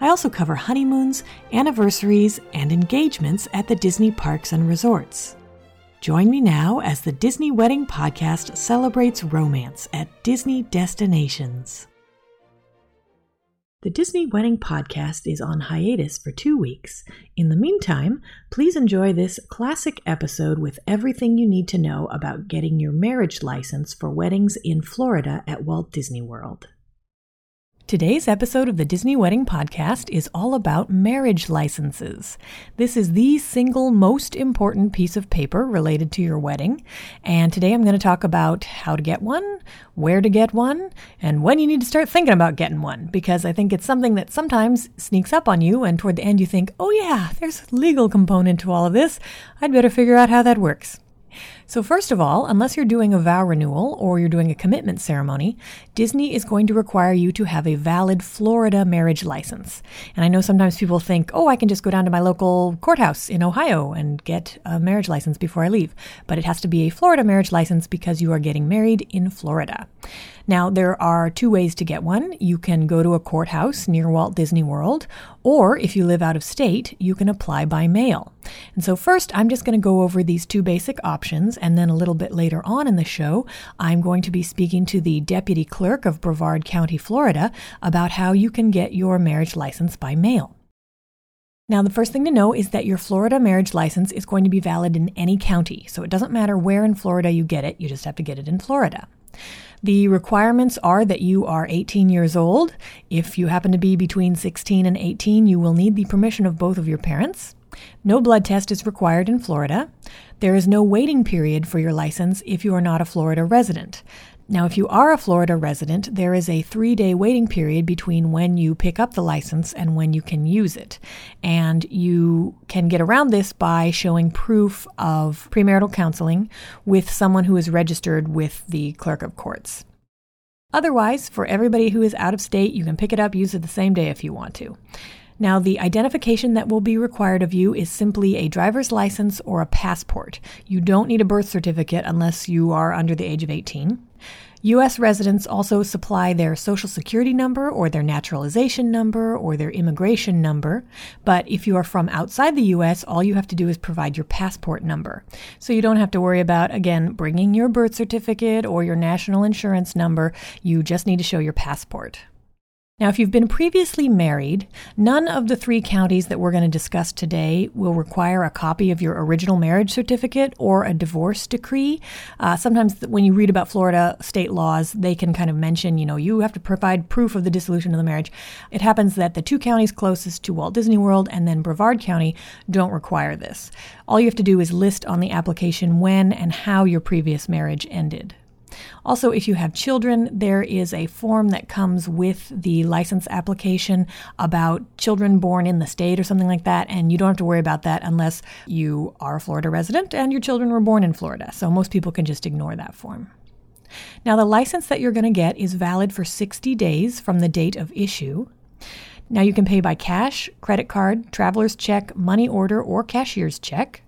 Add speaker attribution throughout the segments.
Speaker 1: I also cover honeymoons, anniversaries, and engagements at the Disney parks and resorts. Join me now as the Disney Wedding Podcast celebrates romance at Disney destinations. The Disney Wedding Podcast is on hiatus for two weeks. In the meantime, please enjoy this classic episode with everything you need to know about getting your marriage license for weddings in Florida at Walt Disney World. Today's episode of the Disney Wedding Podcast is all about marriage licenses. This is the single most important piece of paper related to your wedding. And today I'm going to talk about how to get one, where to get one, and when you need to start thinking about getting one. Because I think it's something that sometimes sneaks up on you, and toward the end you think, oh yeah, there's a legal component to all of this. I'd better figure out how that works. So, first of all, unless you're doing a vow renewal or you're doing a commitment ceremony, Disney is going to require you to have a valid Florida marriage license. And I know sometimes people think, oh, I can just go down to my local courthouse in Ohio and get a marriage license before I leave. But it has to be a Florida marriage license because you are getting married in Florida. Now, there are two ways to get one. You can go to a courthouse near Walt Disney World, or if you live out of state, you can apply by mail. And so, first, I'm just going to go over these two basic options, and then a little bit later on in the show, I'm going to be speaking to the deputy clerk of Brevard County, Florida, about how you can get your marriage license by mail. Now, the first thing to know is that your Florida marriage license is going to be valid in any county. So it doesn't matter where in Florida you get it, you just have to get it in Florida. The requirements are that you are 18 years old. If you happen to be between 16 and 18, you will need the permission of both of your parents. No blood test is required in Florida. There is no waiting period for your license if you are not a Florida resident. Now, if you are a Florida resident, there is a three day waiting period between when you pick up the license and when you can use it. And you can get around this by showing proof of premarital counseling with someone who is registered with the clerk of courts. Otherwise, for everybody who is out of state, you can pick it up, use it the same day if you want to. Now, the identification that will be required of you is simply a driver's license or a passport. You don't need a birth certificate unless you are under the age of 18. U.S. residents also supply their social security number or their naturalization number or their immigration number. But if you are from outside the U.S., all you have to do is provide your passport number. So you don't have to worry about, again, bringing your birth certificate or your national insurance number. You just need to show your passport. Now, if you've been previously married, none of the three counties that we're going to discuss today will require a copy of your original marriage certificate or a divorce decree. Uh, sometimes when you read about Florida state laws, they can kind of mention, you know, you have to provide proof of the dissolution of the marriage. It happens that the two counties closest to Walt Disney World and then Brevard County don't require this. All you have to do is list on the application when and how your previous marriage ended. Also, if you have children, there is a form that comes with the license application about children born in the state or something like that, and you don't have to worry about that unless you are a Florida resident and your children were born in Florida. So most people can just ignore that form. Now, the license that you're going to get is valid for 60 days from the date of issue. Now, you can pay by cash, credit card, traveler's check, money order, or cashier's check.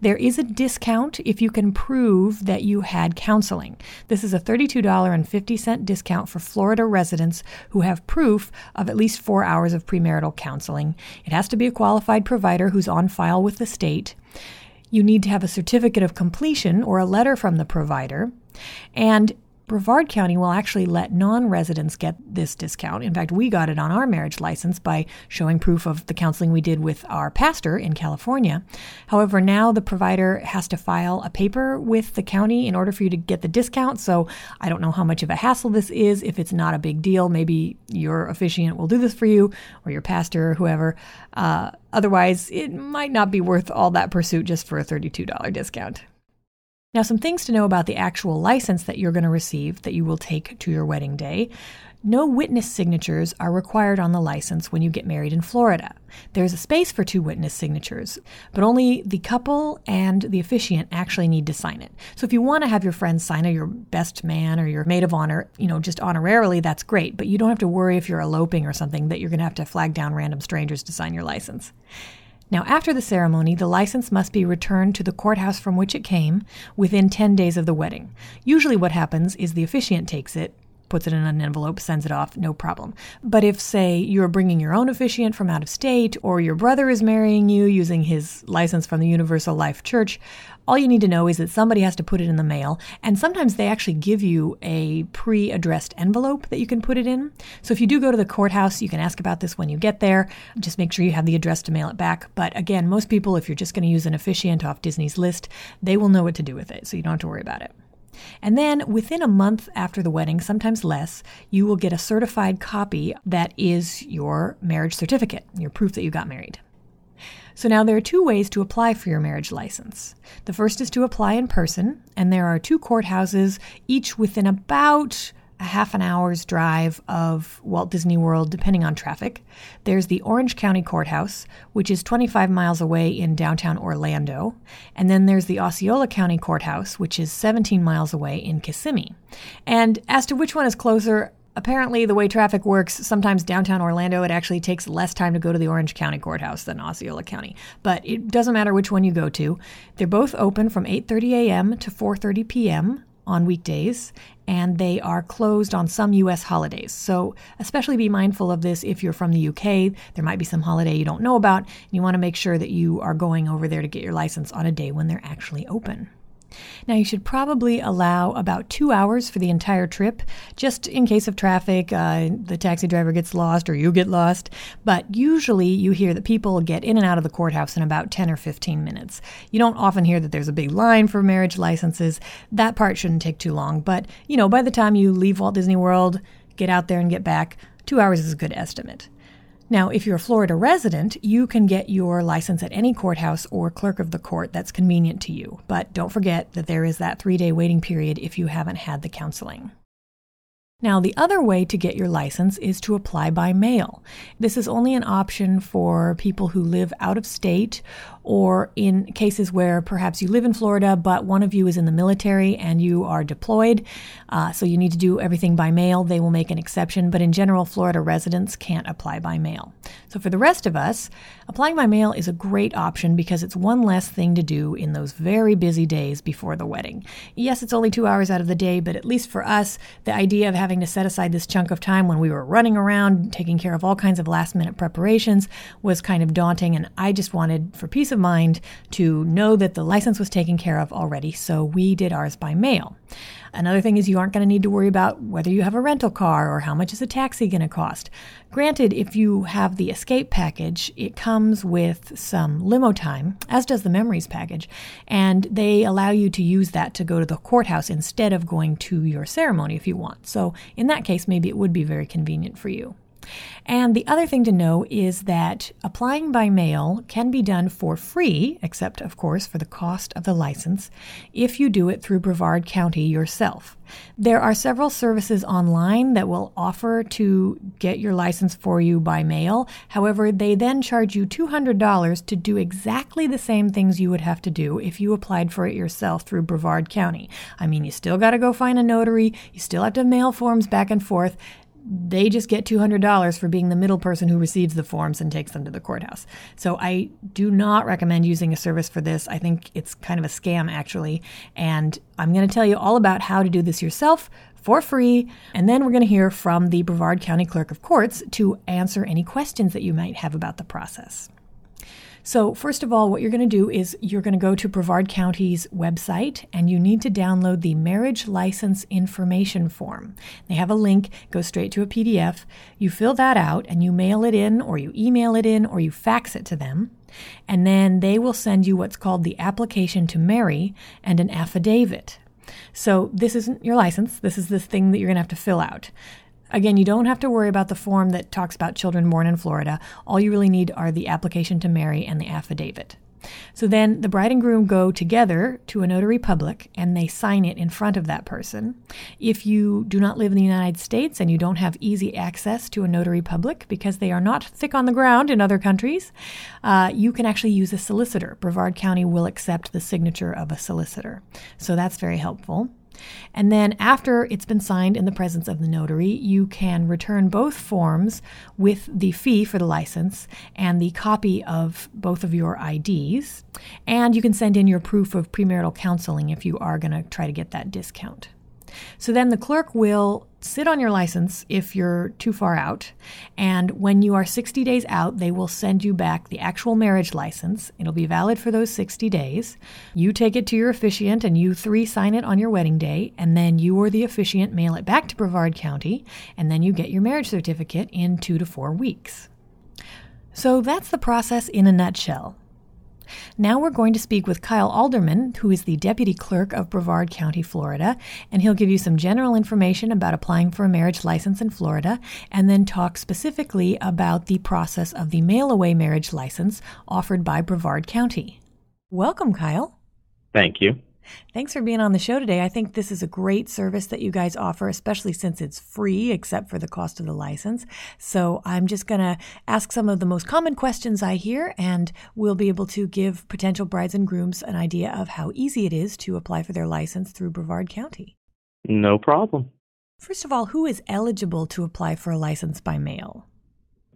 Speaker 1: There is a discount if you can prove that you had counseling. This is a $32.50 discount for Florida residents who have proof of at least four hours of premarital counseling. It has to be a qualified provider who's on file with the state. You need to have a certificate of completion or a letter from the provider. And Brevard County will actually let non residents get this discount. In fact, we got it on our marriage license by showing proof of the counseling we did with our pastor in California. However, now the provider has to file a paper with the county in order for you to get the discount. So I don't know how much of a hassle this is. If it's not a big deal, maybe your officiant will do this for you or your pastor or whoever. Uh, otherwise, it might not be worth all that pursuit just for a $32 discount. Now, some things to know about the actual license that you're going to receive that you will take to your wedding day. No witness signatures are required on the license when you get married in Florida. There's a space for two witness signatures, but only the couple and the officiant actually need to sign it. So if you want to have your friends sign it, your best man or your maid of honor, you know, just honorarily, that's great, but you don't have to worry if you're eloping or something that you're going to have to flag down random strangers to sign your license. Now, after the ceremony, the license must be returned to the courthouse from which it came within 10 days of the wedding. Usually, what happens is the officiant takes it, puts it in an envelope, sends it off, no problem. But if, say, you're bringing your own officiant from out of state, or your brother is marrying you using his license from the Universal Life Church, all you need to know is that somebody has to put it in the mail, and sometimes they actually give you a pre addressed envelope that you can put it in. So if you do go to the courthouse, you can ask about this when you get there. Just make sure you have the address to mail it back. But again, most people, if you're just going to use an officiant off Disney's list, they will know what to do with it, so you don't have to worry about it. And then within a month after the wedding, sometimes less, you will get a certified copy that is your marriage certificate, your proof that you got married. So now there are two ways to apply for your marriage license. The first is to apply in person, and there are two courthouses, each within about a half an hour's drive of Walt Disney World, depending on traffic. There's the Orange County Courthouse, which is 25 miles away in downtown Orlando. And then there's the Osceola County Courthouse, which is 17 miles away in Kissimmee. And as to which one is closer, Apparently, the way traffic works, sometimes downtown Orlando, it actually takes less time to go to the Orange County Courthouse than Osceola County. But it doesn't matter which one you go to. They're both open from 8:30 a.m. to 4:30 p.m. on weekdays, and they are closed on some U.S. holidays. So, especially be mindful of this if you're from the UK. There might be some holiday you don't know about, and you want to make sure that you are going over there to get your license on a day when they're actually open. Now, you should probably allow about two hours for the entire trip, just in case of traffic, uh, the taxi driver gets lost or you get lost. But usually you hear that people get in and out of the courthouse in about 10 or 15 minutes. You don't often hear that there's a big line for marriage licenses. That part shouldn't take too long. But, you know, by the time you leave Walt Disney World, get out there and get back, two hours is a good estimate. Now, if you're a Florida resident, you can get your license at any courthouse or clerk of the court that's convenient to you. But don't forget that there is that three day waiting period if you haven't had the counseling. Now, the other way to get your license is to apply by mail. This is only an option for people who live out of state or in cases where perhaps you live in Florida, but one of you is in the military and you are deployed. Uh, so you need to do everything by mail. They will make an exception, but in general, Florida residents can't apply by mail. So for the rest of us, applying by mail is a great option because it's one less thing to do in those very busy days before the wedding. Yes, it's only two hours out of the day, but at least for us, the idea of having to set aside this chunk of time when we were running around taking care of all kinds of last minute preparations was kind of daunting. And I just wanted, for peace of mind, to know that the license was taken care of already. So we did ours by mail. Another thing is you aren't going to need to worry about whether you have a rental car or how much is a taxi going to cost. Granted, if you have the escape package, it comes with some limo time, as does the memories package, and they allow you to use that to go to the courthouse instead of going to your ceremony if you want. So, in that case, maybe it would be very convenient for you. And the other thing to know is that applying by mail can be done for free, except, of course, for the cost of the license, if you do it through Brevard County yourself. There are several services online that will offer to get your license for you by mail. However, they then charge you $200 to do exactly the same things you would have to do if you applied for it yourself through Brevard County. I mean, you still got to go find a notary, you still have to mail forms back and forth, they just get $200 for being the middle person who receives the forms and takes them to the courthouse. So I do not recommend using a service for this. I think it's kind of a scam, actually. And I'm going to tell you all about how to do this yourself for free. And then we're going to hear from the Brevard County Clerk of Courts to answer any questions that you might have about the process. So, first of all, what you're going to do is you're going to go to Brevard County's website and you need to download the marriage license information form. They have a link, go straight to a PDF. You fill that out and you mail it in, or you email it in, or you fax it to them. And then they will send you what's called the application to marry and an affidavit. So, this isn't your license. This is this thing that you're going to have to fill out. Again, you don't have to worry about the form that talks about children born in Florida. All you really need are the application to marry and the affidavit. So then the bride and groom go together to a notary public and they sign it in front of that person. If you do not live in the United States and you don't have easy access to a notary public because they are not thick on the ground in other countries, uh, you can actually use a solicitor. Brevard County will accept the signature of a solicitor. So that's very helpful. And then, after it's been signed in the presence of the notary, you can return both forms with the fee for the license and the copy of both of your IDs. And you can send in your proof of premarital counseling if you are going to try to get that discount. So then the clerk will sit on your license if you're too far out. And when you are 60 days out, they will send you back the actual marriage license. It'll be valid for those 60 days. You take it to your officiant and you three sign it on your wedding day. And then you or the officiant mail it back to Brevard County. And then you get your marriage certificate in two to four weeks. So that's the process in a nutshell. Now we're going to speak with Kyle Alderman, who is the Deputy Clerk of Brevard County, Florida, and he'll give you some general information about applying for a marriage license in Florida, and then talk specifically about the process of the mail away marriage license offered by Brevard County. Welcome, Kyle.
Speaker 2: Thank you.
Speaker 1: Thanks for being on the show today. I think this is a great service that you guys offer, especially since it's free except for the cost of the license. So I'm just going to ask some of the most common questions I hear, and we'll be able to give potential brides and grooms an idea of how easy it is to apply for their license through Brevard County.
Speaker 2: No problem.
Speaker 1: First of all, who is eligible to apply for a license by mail?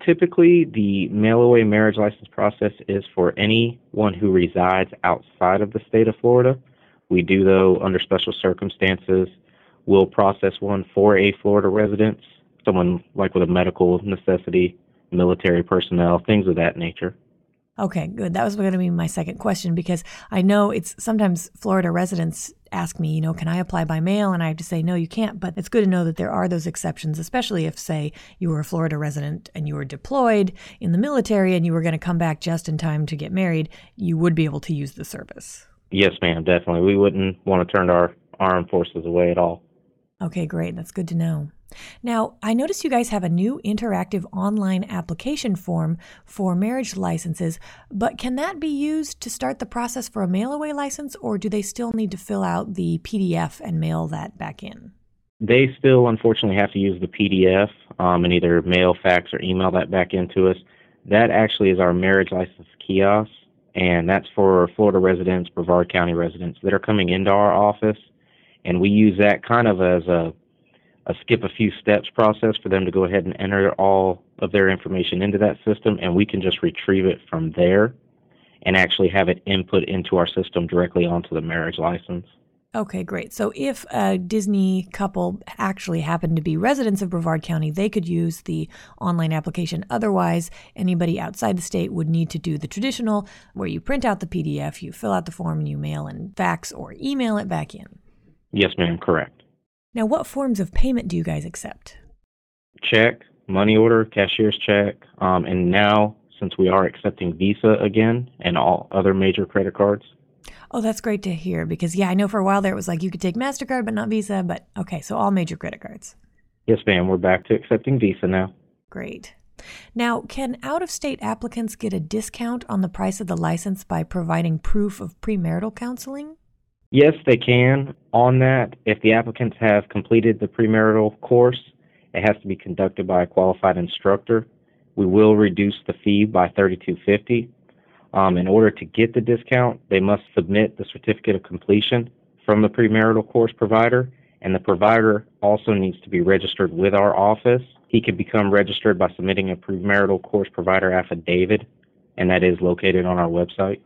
Speaker 2: Typically, the mail away marriage license process is for anyone who resides outside of the state of Florida. We do, though, under special circumstances, will process one for a Florida resident, someone like with a medical necessity, military personnel, things of that nature.
Speaker 1: Okay, good. That was going to be my second question because I know it's sometimes Florida residents ask me, you know, can I apply by mail? And I have to say, no, you can't. But it's good to know that there are those exceptions, especially if, say, you were a Florida resident and you were deployed in the military and you were going to come back just in time to get married, you would be able to use the service.
Speaker 2: Yes, ma'am, definitely. We wouldn't want to turn our armed forces away at all.
Speaker 1: Okay, great. That's good to know. Now, I noticed you guys have a new interactive online application form for marriage licenses, but can that be used to start the process for a mail away license, or do they still need to fill out the PDF and mail that back in?
Speaker 2: They still, unfortunately, have to use the PDF um, and either mail, fax, or email that back into us. That actually is our marriage license kiosk and that's for Florida residents, Brevard County residents that are coming into our office, and we use that kind of as a a skip a few steps process for them to go ahead and enter all of their information into that system, and we can just retrieve it from there and actually have it input into our system directly onto the marriage license.
Speaker 1: Okay, great. So if a Disney couple actually happened to be residents of Brevard County, they could use the online application. Otherwise, anybody outside the state would need to do the traditional where you print out the PDF, you fill out the form, and you mail and fax or email it back in.
Speaker 2: Yes, ma'am, correct.
Speaker 1: Now, what forms of payment do you guys accept?
Speaker 2: Check, money order, cashier's check, um, and now since we are accepting Visa again and all other major credit cards,
Speaker 1: Oh, that's great to hear because, yeah, I know for a while there it was like you could take MasterCard but not Visa. But okay, so all major credit cards.
Speaker 2: Yes, ma'am. We're back to accepting Visa now.
Speaker 1: Great. Now, can out of state applicants get a discount on the price of the license by providing proof of premarital counseling?
Speaker 2: Yes, they can. On that, if the applicants have completed the premarital course, it has to be conducted by a qualified instructor. We will reduce the fee by thirty-two fifty. Um, in order to get the discount, they must submit the certificate of completion from the premarital course provider, and the provider also needs to be registered with our office. He can become registered by submitting a premarital course provider affidavit, and that is located on our website.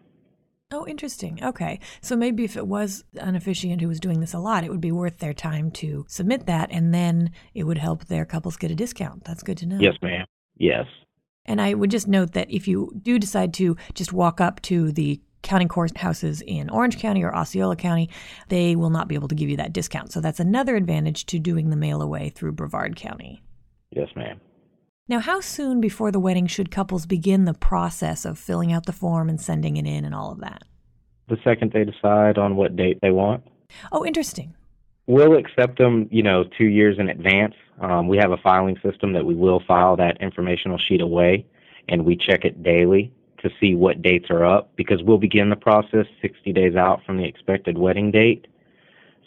Speaker 1: Oh, interesting. Okay. So maybe if it was an officiant who was doing this a lot, it would be worth their time to submit that, and then it would help their couples get a discount. That's good to know.
Speaker 2: Yes, ma'am. Yes.
Speaker 1: And I would just note that if you do decide to just walk up to the county courthouses in Orange County or Osceola County, they will not be able to give you that discount. So that's another advantage to doing the mail away through Brevard County.
Speaker 2: Yes, ma'am.
Speaker 1: Now, how soon before the wedding should couples begin the process of filling out the form and sending it in and all of that?
Speaker 2: The second they decide on what date they want.
Speaker 1: Oh, interesting.
Speaker 2: We'll accept them, you know, two years in advance. Um, we have a filing system that we will file that informational sheet away, and we check it daily to see what dates are up because we'll begin the process 60 days out from the expected wedding date.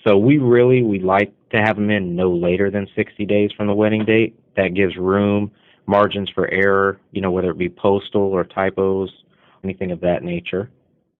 Speaker 2: So we really we like to have them in no later than 60 days from the wedding date. That gives room, margins for error, you know, whether it be postal or typos, anything of that nature.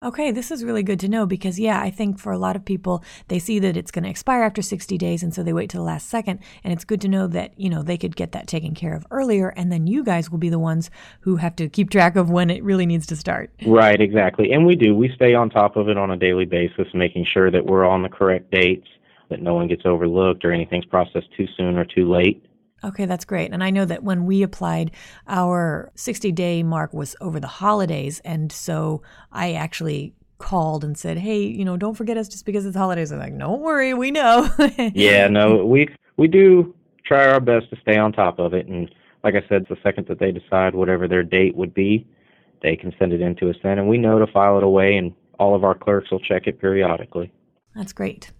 Speaker 1: Okay, this is really good to know because, yeah, I think for a lot of people, they see that it's going to expire after 60 days, and so they wait till the last second. And it's good to know that, you know, they could get that taken care of earlier, and then you guys will be the ones who have to keep track of when it really needs to start.
Speaker 2: Right, exactly. And we do. We stay on top of it on a daily basis, making sure that we're on the correct dates, that no one gets overlooked or anything's processed too soon or too late.
Speaker 1: Okay, that's great. And I know that when we applied, our 60 day mark was over the holidays. And so I actually called and said, "Hey, you know, don't forget us just because it's holidays." I'm like, "Don't worry, we know."
Speaker 2: yeah, no, we we do try our best to stay on top of it, and like I said, the second that they decide whatever their date would be, they can send it in to us then, and we know to file it away, and all of our clerks will check it periodically.
Speaker 1: That's great.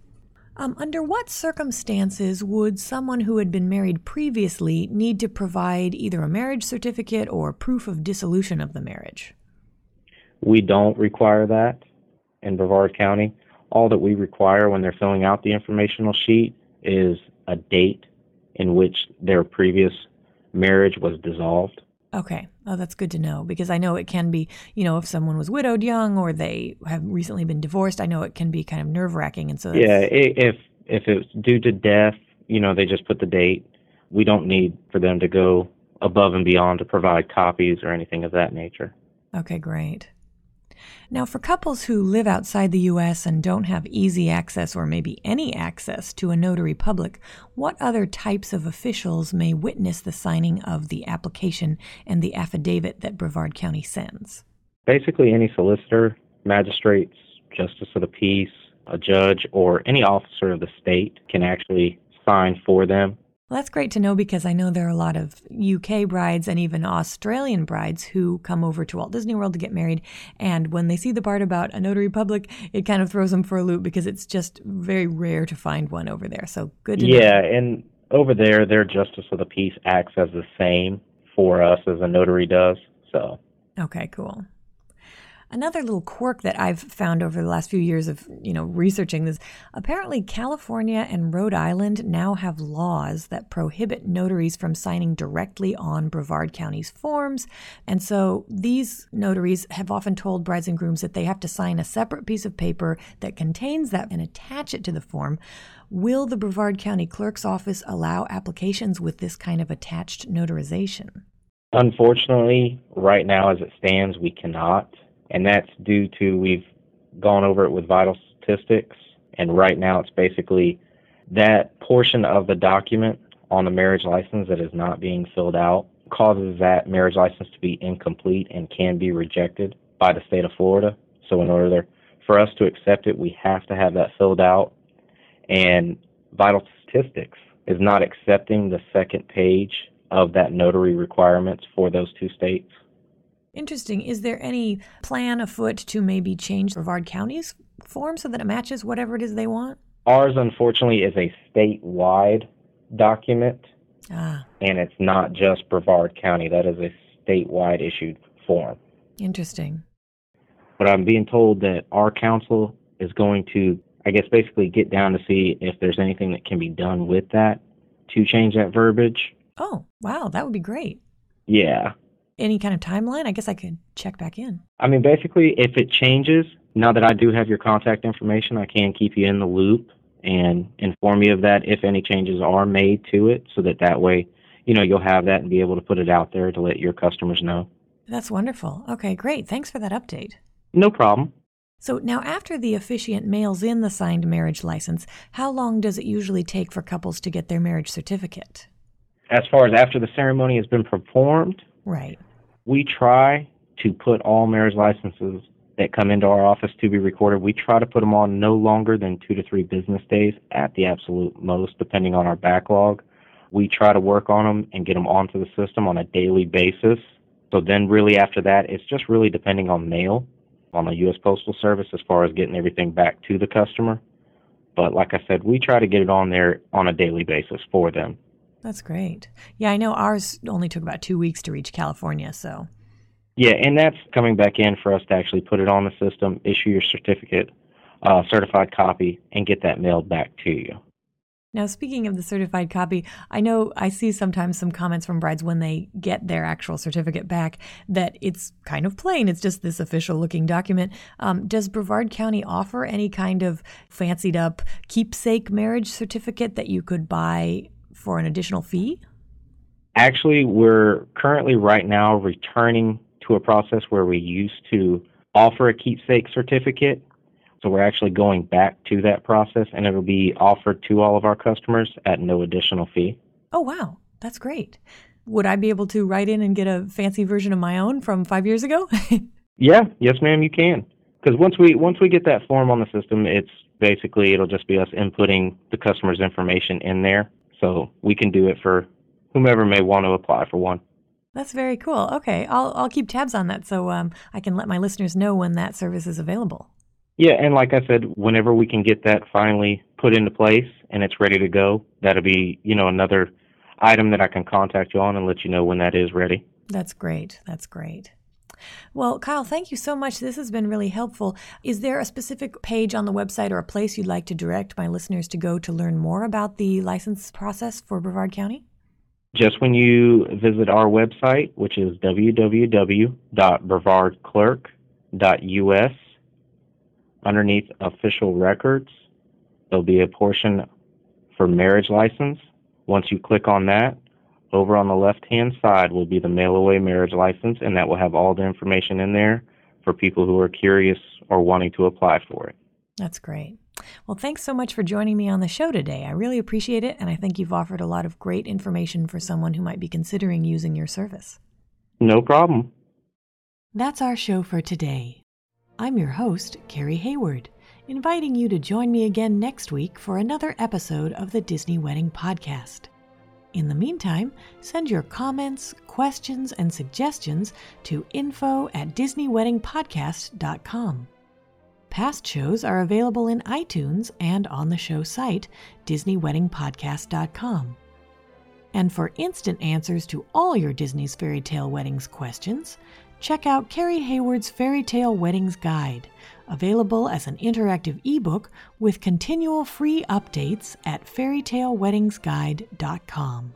Speaker 1: Um, under what circumstances would someone who had been married previously need to provide either a marriage certificate or proof of dissolution of the marriage?
Speaker 2: We don't require that in Brevard County. All that we require when they're filling out the informational sheet is a date in which their previous marriage was dissolved.
Speaker 1: Okay. Oh, that's good to know because I know it can be, you know, if someone was widowed young or they have recently been divorced, I know it can be kind of nerve wracking. And so,
Speaker 2: yeah, if if it's due to death, you know, they just put the date. We don't need for them to go above and beyond to provide copies or anything of that nature.
Speaker 1: Okay, great. Now, for couples who live outside the U.S. and don't have easy access or maybe any access to a notary public, what other types of officials may witness the signing of the application and the affidavit that Brevard County sends?
Speaker 2: Basically, any solicitor, magistrates, justice of the peace, a judge, or any officer of the state can actually sign for them
Speaker 1: well, that's great to know because I know there are a lot of UK brides and even Australian brides who come over to Walt Disney World to get married. And when they see the part about a notary public, it kind of throws them for a loop because it's just very rare to find one over there. So good to
Speaker 2: yeah,
Speaker 1: know.
Speaker 2: and over there, their Justice of the Peace acts as the same for us as a notary does. So.
Speaker 1: Okay, cool. Another little quirk that I've found over the last few years of, you know, researching this, apparently California and Rhode Island now have laws that prohibit notaries from signing directly on Brevard County's forms. And so these notaries have often told brides and grooms that they have to sign a separate piece of paper that contains that and attach it to the form. Will the Brevard County Clerk's Office allow applications with this kind of attached notarization?
Speaker 2: Unfortunately, right now as it stands, we cannot and that's due to we've gone over it with vital statistics, and right now it's basically that portion of the document on the marriage license that is not being filled out causes that marriage license to be incomplete and can be rejected by the state of Florida. So in order for us to accept it, we have to have that filled out. And vital statistics is not accepting the second page of that notary requirements for those two states.
Speaker 1: Interesting. Is there any plan afoot to maybe change Brevard County's form so that it matches whatever it is they want?
Speaker 2: Ours, unfortunately, is a statewide document.
Speaker 1: Ah.
Speaker 2: And it's not just Brevard County. That is a statewide issued form.
Speaker 1: Interesting.
Speaker 2: But I'm being told that our council is going to, I guess, basically get down to see if there's anything that can be done with that to change that verbiage.
Speaker 1: Oh, wow. That would be great.
Speaker 2: Yeah
Speaker 1: any kind of timeline? I guess I could check back in.
Speaker 2: I mean, basically, if it changes, now that I do have your contact information, I can keep you in the loop and inform you of that if any changes are made to it so that that way, you know, you'll have that and be able to put it out there to let your customers know.
Speaker 1: That's wonderful. Okay, great. Thanks for that update.
Speaker 2: No problem.
Speaker 1: So now, after the officiant mails in the signed marriage license, how long does it usually take for couples to get their marriage certificate?
Speaker 2: As far as after the ceremony has been performed,
Speaker 1: right
Speaker 2: we try to put all marriage licenses that come into our office to be recorded. We try to put them on no longer than two to three business days at the absolute most, depending on our backlog. We try to work on them and get them onto the system on a daily basis. So then, really, after that, it's just really depending on mail on the U.S. Postal Service as far as getting everything back to the customer. But like I said, we try to get it on there on a daily basis for them.
Speaker 1: That's great. Yeah, I know ours only took about two weeks to reach California, so.
Speaker 2: Yeah, and that's coming back in for us to actually put it on the system, issue your certificate, uh, certified copy, and get that mailed back to you.
Speaker 1: Now, speaking of the certified copy, I know I see sometimes some comments from brides when they get their actual certificate back that it's kind of plain. It's just this official looking document. Um, does Brevard County offer any kind of fancied up keepsake marriage certificate that you could buy for an additional fee?
Speaker 2: Actually, we're currently right now returning to a process where we used to offer a keepsake certificate so we're actually going back to that process and it'll be offered to all of our customers at no additional fee.
Speaker 1: Oh, wow. That's great. Would I be able to write in and get a fancy version of my own from five years ago?
Speaker 2: yeah, yes, ma'am, you can. Because once we once we get that form on the system, it's basically it'll just be us inputting the customer's information in there, so we can do it for whomever may want to apply for one.
Speaker 1: That's very cool. Okay, I'll I'll keep tabs on that so um, I can let my listeners know when that service is available.
Speaker 2: Yeah, and like I said, whenever we can get that finally put into place and it's ready to go, that'll be, you know, another item that I can contact you on and let you know when that is ready.
Speaker 1: That's great. That's great. Well, Kyle, thank you so much. This has been really helpful. Is there a specific page on the website or a place you'd like to direct my listeners to go to learn more about the license process for Brevard County?
Speaker 2: Just when you visit our website, which is www.brevardclerk.us, underneath official records, there'll be a portion for marriage license. Once you click on that, over on the left hand side will be the mail away marriage license, and that will have all the information in there for people who are curious or wanting to apply for it.
Speaker 1: That's great. Well, thanks so much for joining me on the show today. I really appreciate it, and I think you've offered a lot of great information for someone who might be considering using your service.
Speaker 2: No problem.
Speaker 1: That's our show for today. I'm your host, Carrie Hayward, inviting you to join me again next week for another episode of the Disney Wedding Podcast. In the meantime, send your comments, questions, and suggestions to info at DisneyWeddingPodcast.com. Past shows are available in iTunes and on the show site, DisneyWeddingPodcast.com. And for instant answers to all your Disney's Fairy Tale Weddings questions, check out Carrie Hayward's Fairy Tale Weddings Guide, available as an interactive ebook with continual free updates at fairytaleweddingsguide.com.